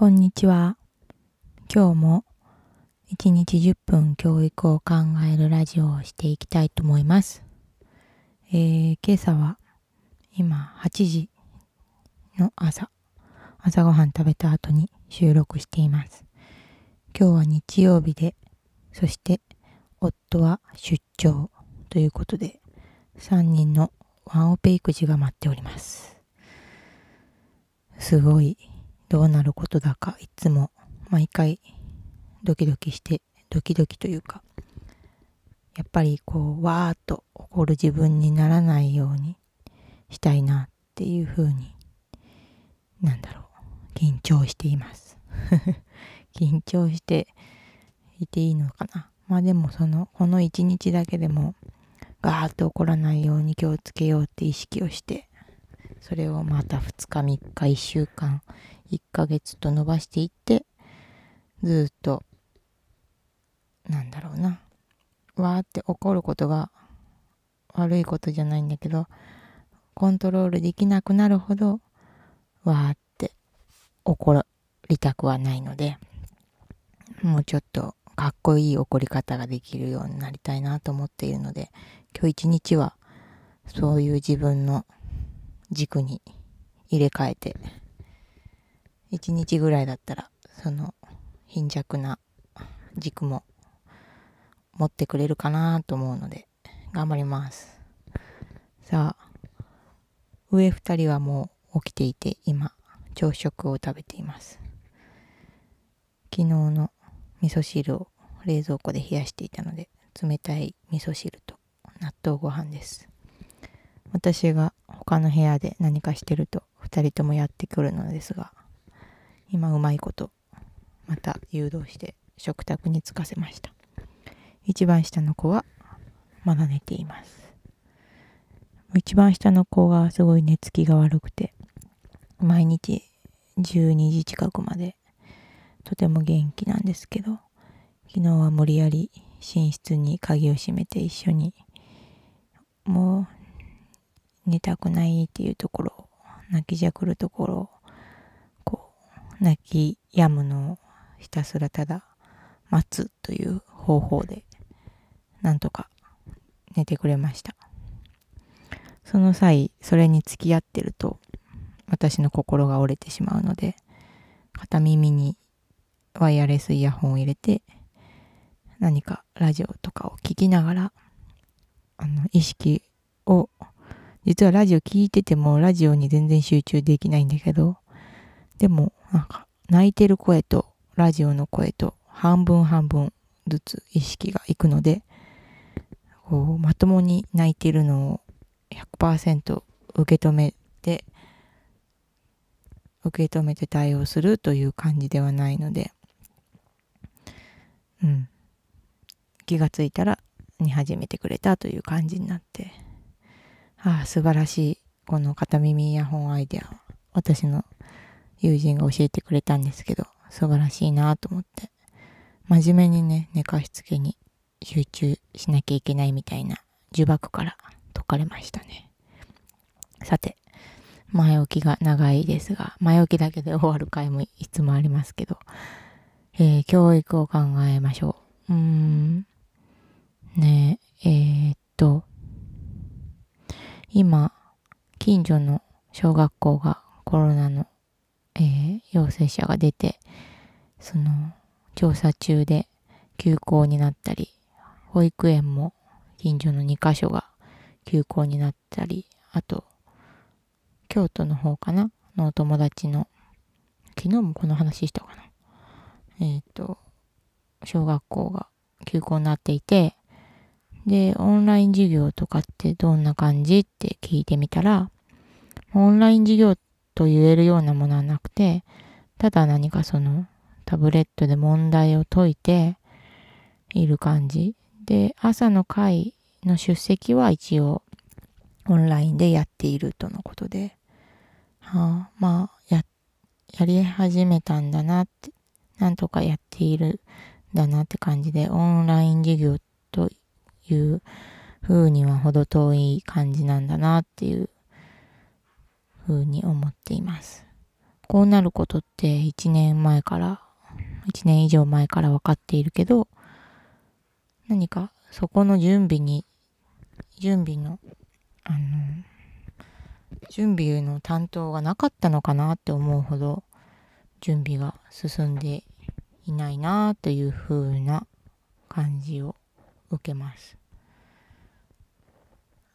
こんにちは。今日も1日10分教育を考えるラジオをしていきたいと思います。えー、今朝は今8時の朝、朝ごはん食べた後に収録しています。今日は日曜日で、そして夫は出張ということで、3人のワンオペ育児が待っております。すごいどうなることだかいつも毎回ドキドキしてドキドキというかやっぱりこうわーっと怒る自分にならないようにしたいなっていうふうになんだろう緊張しています。緊張していていいのかな。まあでもそのこの一日だけでもガーッと怒らないように気をつけようって意識をしてそれをまた2日3日1週間1ヶ月と伸ばしていってずっとなんだろうな。わーって怒ることが悪いことじゃないんだけどコントロールできなくなるほどわーって怒りたくはないのでもうちょっとかっこいい怒り方ができるようになりたいなと思っているので今日一日はそういう自分の軸に入れ替えて一日ぐらいだったらその貧弱な軸も持ってくれるかなと思うので頑張ります。さあ上二人はもう起きていて今朝食を食べています。昨日の味噌汁を冷蔵庫で冷やしていたので冷たい味噌汁と納豆ご飯です。私が他の部屋で何かしてると2人ともやってくるのですが今うまいことまた誘導して食卓に着かせました。一番下の子はまだ寝ています。一番下の子がすごい寝つきが悪くて毎日12時近くまでとても元気なんですけど昨日は無理やり寝室に鍵を閉めて一緒にもう寝たくないっていうところ泣きじゃくるところを泣き止むのをひたすらただ待つという方法でなんとか寝てくれましたその際それに付き合ってると私の心が折れてしまうので片耳にワイヤレスイヤホンを入れて何かラジオとかを聞きながらあの意識を実はラジオ聞いててもラジオに全然集中できないんだけどでもなんか泣いてる声とラジオの声と半分半分ずつ意識がいくのでこうまともに泣いてるのを100%受け止めて受け止めて対応するという感じではないのでうん。気がついたら寝始めてくれたという感じになってああ素晴らしい。この片耳イヤホンアイデア私の友人が教えてくれたんですけど素晴らしいなと思って。真面目にね寝かしつけに集中しなきゃいけないみたいな呪縛から解かれましたね。さて前置きが長いですが前置きだけで終わる回もいつもありますけど、えー、教育を考えましょう。うーん。ねええー、っと今近所の小学校がコロナの、えー、陽性者が出てその調査中で休校になったり保育園も近所の2カ所が休校になったりあと京都の方かなのお友達の昨日もこの話したかな。えっ、ー、と小学校が休校になっていてで、オンライン授業とかってどんな感じって聞いてみたら、オンライン授業っと言えるようなものはなくて、ただ何かそのタブレットで問題を解いている感じ。で、朝の会の出席は一応オンラインでやっているとのことで、はあ、まあ、や、やり始めたんだなって、なんとかやっているんだなって感じで、オンライン授業という風には程遠い感じなんだなっていう風に思っています。こうなることって1年前から、1年以上前から分かっているけど、何かそこの準備に、準備の、あの、準備の担当がなかったのかなって思うほど、準備が進んでいないなという風な感じを受けます。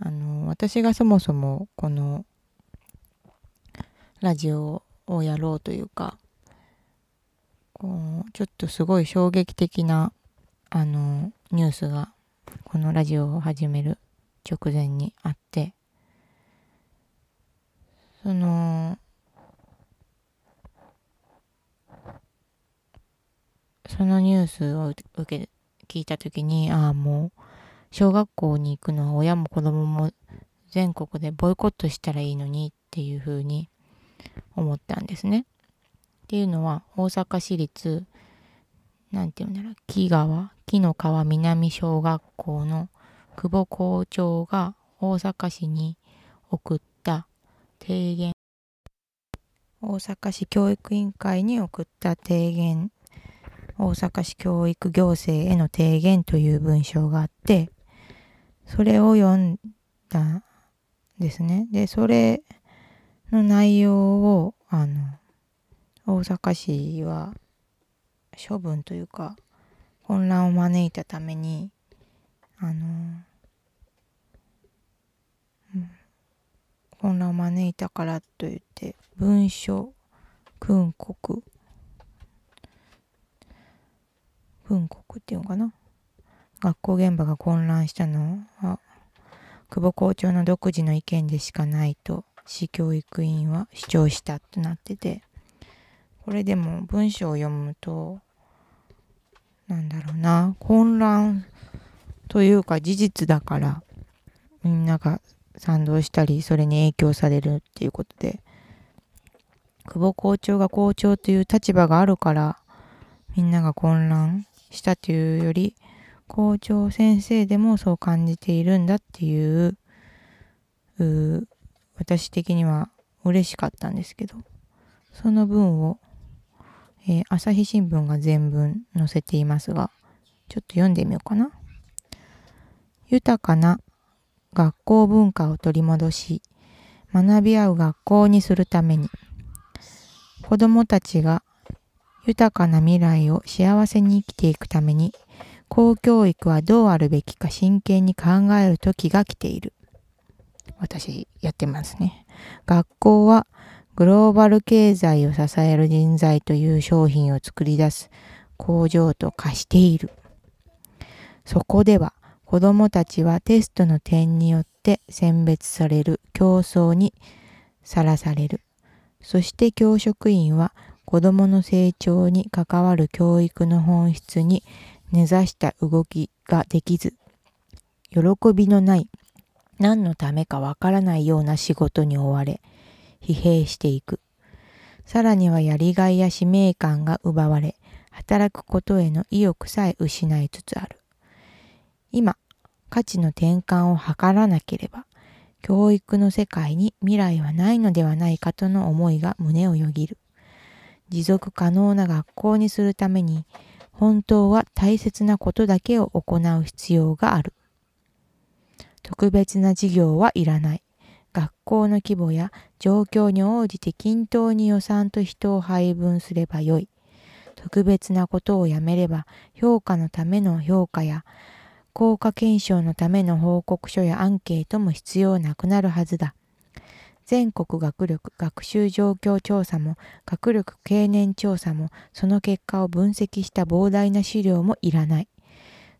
あの、私がそもそもこのラジオをやろうというか、こう、ちょっとすごい衝撃的な、あの、ニュースが、このラジオを始める直前にあって、その、そのニュースを受け、聞いたときに、ああ、もう、小学校に行くのは親も子供も全国でボイコットしたらいいのにっていうふうに思ったんですね。っていうのは大阪市立なんていうんだろう木川木の川南小学校の久保校長が大阪市に送った提言。大阪市教育委員会に送った提言。大阪市教育行政への提言という文章があってそれを読んだんですね。でそれの内容を、あの、大阪市は処分というか、混乱を招いたために、あの、うん、混乱を招いたからといって、文書訓告、訓告っていうのかな？学校現場が混乱したのは、久保校長の独自の意見でしかないと。市教育委員は主張したってなっててこれでも文章を読むとなんだろうな混乱というか事実だからみんなが賛同したりそれに影響されるっていうことで久保校長が校長という立場があるからみんなが混乱したというより校長先生でもそう感じているんだっていう私的には嬉しかったんですけど、その文を、えー、朝日新聞が全文載せていますが、ちょっと読んでみようかな。豊かな学校文化を取り戻し、学び合う学校にするために、子どもたちが豊かな未来を幸せに生きていくために、公教育はどうあるべきか真剣に考える時が来ている。私やってますね。学校はグローバル経済を支える人材という商品を作り出す工場と化している。そこでは子供たちはテストの点によって選別される競争にさらされる。そして教職員は子供の成長に関わる教育の本質に根ざした動きができず、喜びのない何のためかわからないような仕事に追われ、疲弊していく。さらにはやりがいや使命感が奪われ、働くことへの意欲さえ失いつつある。今、価値の転換を図らなければ、教育の世界に未来はないのではないかとの思いが胸をよぎる。持続可能な学校にするために、本当は大切なことだけを行う必要がある。特別な事業はいらない。学校の規模や状況に応じて均等に予算と人を配分すればよい。特別なことをやめれば評価のための評価や効果検証のための報告書やアンケートも必要なくなるはずだ。全国学力学習状況調査も学力経年調査もその結果を分析した膨大な資料もいらない。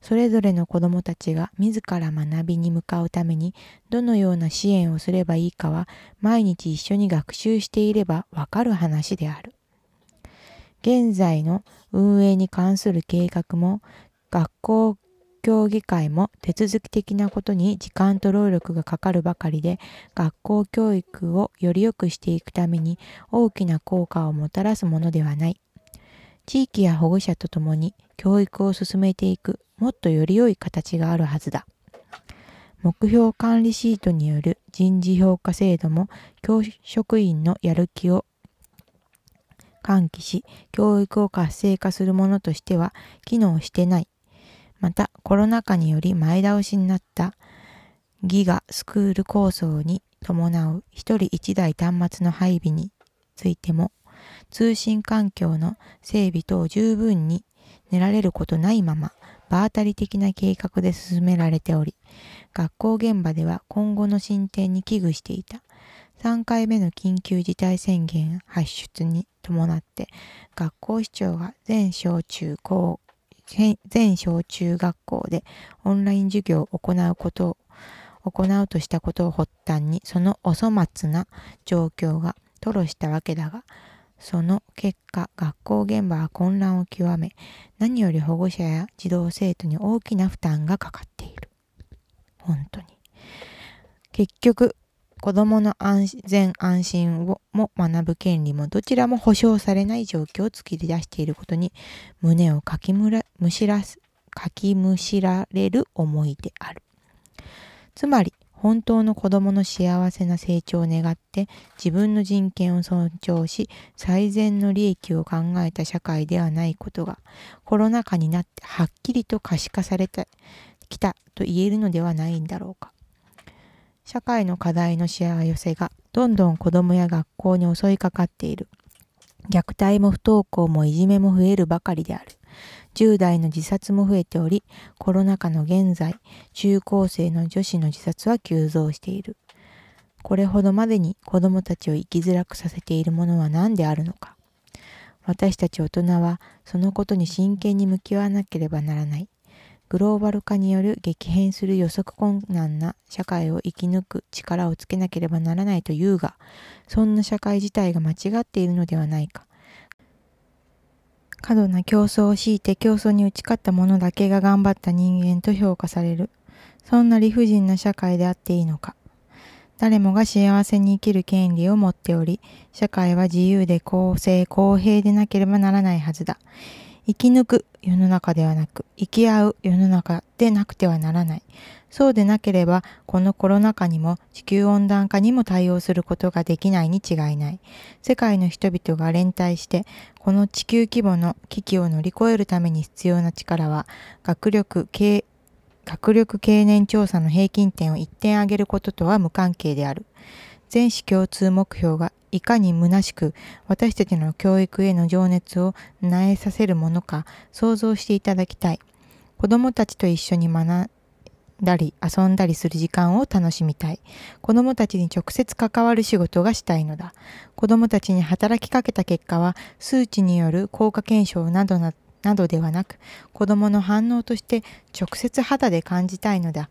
それぞれの子どもたちが自ら学びに向かうためにどのような支援をすればいいかは毎日一緒に学習していればわかる話である。現在の運営に関する計画も学校協議会も手続き的なことに時間と労力がかかるばかりで学校教育をより良くしていくために大きな効果をもたらすものではない。地域や保護者と共に教育を進めていくもっとより良い形があるはずだ。目標管理シートによる人事評価制度も教職員のやる気を喚起し、教育を活性化するものとしては機能してない。また、コロナ禍により前倒しになったギガスクール構想に伴う一人一台端末の配備についても、通信環境の整備等十分に練られることないまま、場当たり的な計画で進められており、学校現場では今後の進展に危惧していた。3回目の緊急事態宣言発出に伴って、学校市長が全小中高、全小中学校でオンライン授業を行うことを行うとしたことを発端にそのお粗末な状況が吐露したわけだがその結果学校現場は混乱を極め何より保護者や児童生徒に大きな負担がかかっている本当に結局子供の安全安心をも学ぶ権利もどちらも保障されない状況を作り出していることに胸をかきむらむしらすかきむしられる思いである。つまり本当の子供の幸せな成長を願って自分の人権を尊重し最善の利益を考えた社会ではないことがコロナ禍になってはっきりと可視化されてきたと言えるのではないんだろうか。社会の課題のしわ寄せがどんどん子供や学校に襲いかかっている。虐待も不登校もいじめも増えるばかりである。10代の自殺も増えており、コロナ禍の現在、中高生の女子の自殺は急増している。これほどまでに子供たちを生きづらくさせているものは何であるのか。私たち大人はそのことに真剣に向き合わなければならない。グローバル化による激変する予測困難な社会を生き抜く力をつけなければならないというが、そんな社会自体が間違っているのではないか。過度な競争を強いて競争に打ち勝った者だけが頑張った人間と評価される。そんな理不尽な社会であっていいのか。誰もが幸せに生きる権利を持っており、社会は自由で公正公平でなければならないはずだ。生き抜く世の中ではなく、生き合う世の中でなくてはならない。そうでなければ、このコロナ禍にも地球温暖化にも対応することができないに違いない。世界の人々が連帯して、この地球規模の危機を乗り越えるために必要な力は、学力、経学力経年調査の平均点を一点上げることとは無関係である。全市共通目標がいかに虚しく私たちの教育への情熱を萎えさせるものか想像していただきたい。子供たちと一緒に学んだり遊んだりする時間を楽しみたい。子供たちに直接関わる仕事がしたいのだ。子供たちに働きかけた結果は数値による効果検証などなどではなく子供の反応として直接肌で感じたいのだ。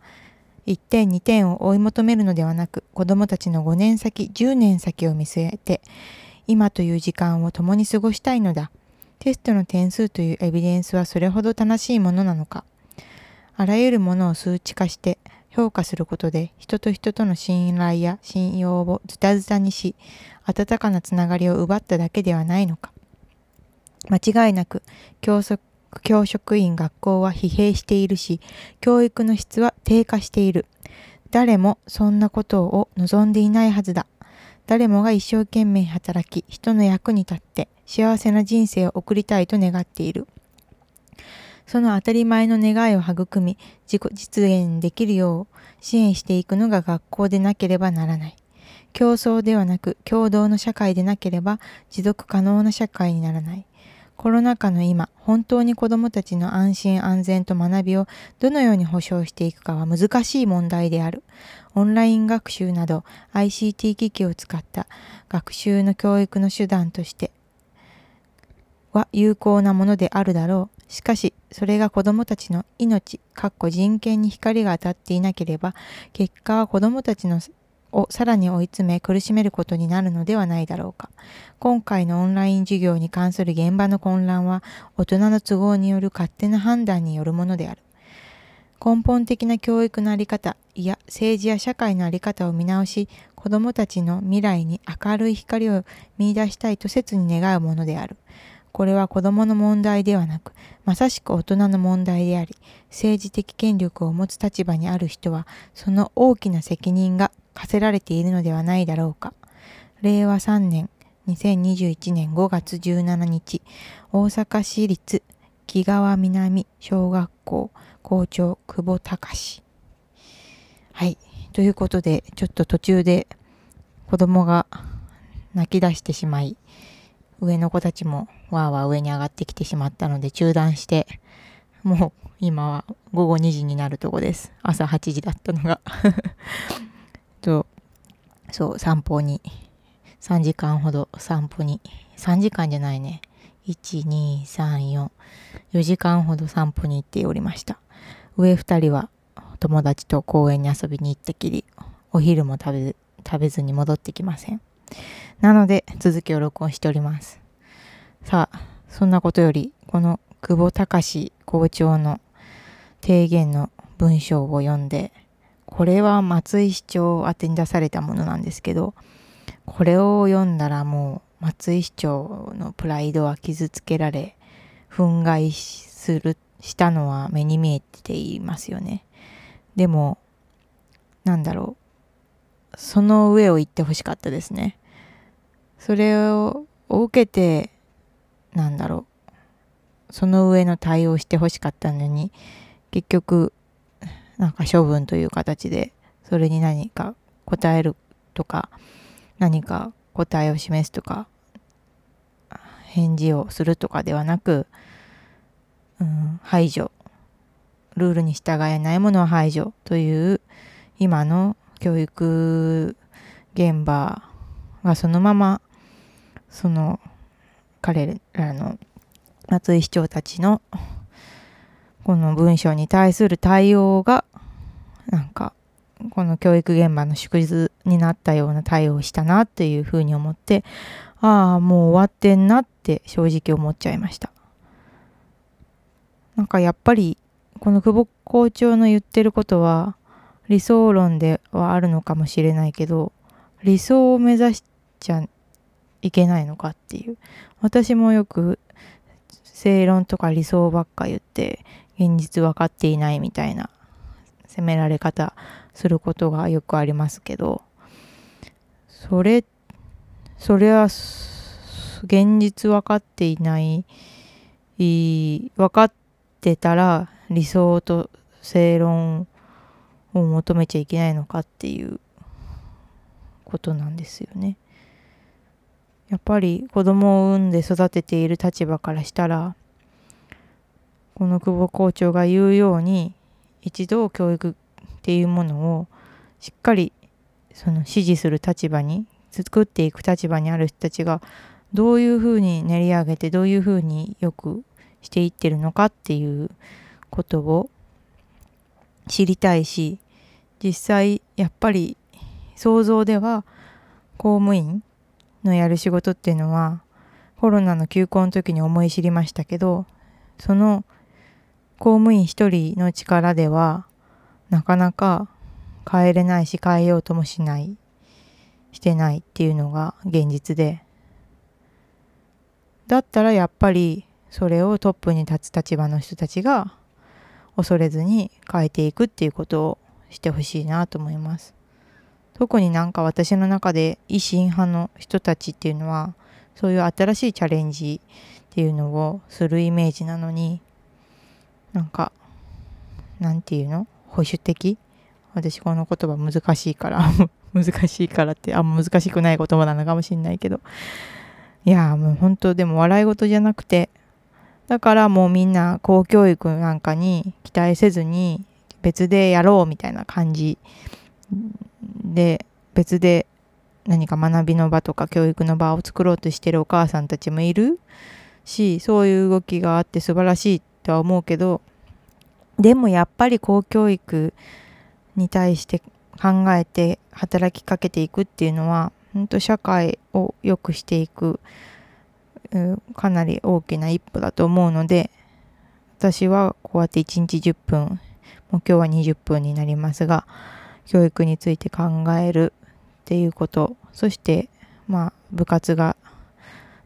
1点2点を追い求めるのではなく子どもたちの5年先10年先を見据えて今という時間を共に過ごしたいのだ。テストの点数というエビデンスはそれほど正しいものなのか。あらゆるものを数値化して評価することで人と人との信頼や信用をズタズタにし温かなつながりを奪っただけではないのか。間違いなく競争教職員学校は疲弊しているし、教育の質は低下している。誰もそんなことを望んでいないはずだ。誰もが一生懸命働き、人の役に立って幸せな人生を送りたいと願っている。その当たり前の願いを育み、自己実現できるよう支援していくのが学校でなければならない。競争ではなく共同の社会でなければ持続可能な社会にならない。コロナ禍の今、本当に子どもたちの安心安全と学びをどのように保障していくかは難しい問題である。オンライン学習など ICT 機器を使った学習の教育の手段としては有効なものであるだろう。しかし、それが子どもたちの命、かっこ人権に光が当たっていなければ、結果は子どもたちのをさらに追い詰め苦しめることになるのではないだろうか。今回のオンライン授業に関する現場の混乱は大人の都合による勝手な判断によるものである。根本的な教育のあり方、いや政治や社会のあり方を見直し、子どもたちの未来に明るい光を見出したいと切に願うものである。これは子供の問題ではなく、まさしく大人の問題であり、政治的権力を持つ立場にある人は、その大きな責任が課せられているのではないだろうか。令和3年2021年5月17日、大阪市立木川南小学校校長久保隆。はい。ということで、ちょっと途中で子供が泣き出してしまい、上の子たちもわーわー上に上がってきてしまったので中断して、もう今は午後2時になるとこです。朝8時だったのがと、そう、散歩に、3時間ほど散歩に、3時間じゃないね。1、2、3、4、4時間ほど散歩に行っておりました。上2人は友達と公園に遊びに行ったきり、お昼も食べ食べずに戻ってきません。なので、続きを録音しております。さあ、そんなことより、この久保隆校長の提言の文章を読んで、これは松井市長宛てに出されたものなんですけど、これを読んだらもう松井市長のプライドは傷つけられ、憤慨する、したのは目に見えていますよね。でも、なんだろう。その上を行ってほしかったですね。それを受けて、なんだろう。その上の対応してほしかったのに、結局、なんか処分という形で、それに何か答えるとか、何か答えを示すとか、返事をするとかではなく、うん、排除。ルールに従えないものは排除という今の教育現場がそのままその彼らの松井市長たちのこの文章に対する対応がなんかこの教育現場の縮図になったような対応をしたなっていうふうに思ってああもう終わってんなって正直思っちゃいました。なんかやっぱりこの久保校長の言ってることは理想論ではあるのかもしれないけど理想を目指しちゃいけないのかっていう。私もよく正論とか理想ばっか言って現実分かっていないみたいな責められ方することがよくありますけどそれそれは現実分かっていない分かってたら理想と正論を求めちゃいけないのかっていうことなんですよね。やっぱり子供を産んで育てている立場からしたらこの久保校長が言うように一度教育っていうものをしっかりその支持する立場に作っていく立場にある人たちがどういうふうに練り上げてどういうふうによくしていってるのかっていうことを知りたいし実際やっぱり想像では公務員のやる仕事っていうのはコロナの休校の時に思い知りましたけどその公務員一人の力ではなかなか変えれないし変えようともしないしてないっていうのが現実でだったらやっぱりそれをトップに立つ立場の人たちが恐れずに変えていくっていうことをしてほしいなと思います。特になんか私の中で維新派の人たちっていうのはそういう新しいチャレンジっていうのをするイメージなのになんかなんていうの？保守的？私この言葉難しいから。難しいからってあんま難しくない言葉なのかもしんないけど。いやもう本当でも笑い事じゃなくてだからもうみんな公教育なんかに期待せずに別でやろうみたいな感じ。で別で何か学びの場とか教育の場を作ろうとしてるお母さんたちもいるしそういう動きがあって素晴らしいとは思うけどでもやっぱり公教育に対して考えて働きかけていくっていうのは本当社会を良くしていくかなり大きな一歩だと思うので私はこうやって1日10分もう今日は20分になりますが教育について考えるっていうことそしてまあ部活が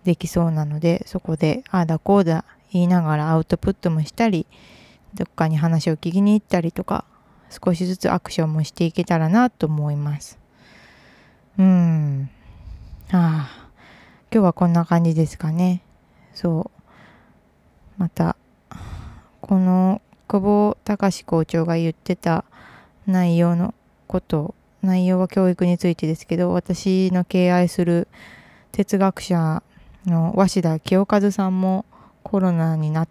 できそうなのでそこでああだこうだ言いながらアウトプットもしたりどっかに話を聞きに行ったりとか少しずつアクションもしていけたらなと思いますうんああ今日はこんな感じですかね。そう。また、この久保隆校長が言ってた内容のこと内容は教育についてですけど私の敬愛する哲学者の鷲田清和さんもコロナにな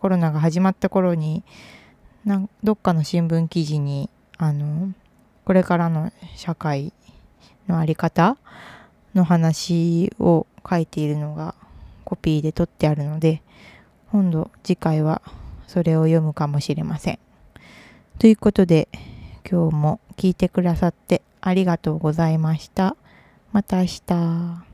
コロナが始まった頃になどっかの新聞記事にあのこれからの社会の在り方の話を書いているのがコピーで取ってあるので今度次回はそれを読むかもしれません。ということで今日も聞いてくださってありがとうございました。また明日。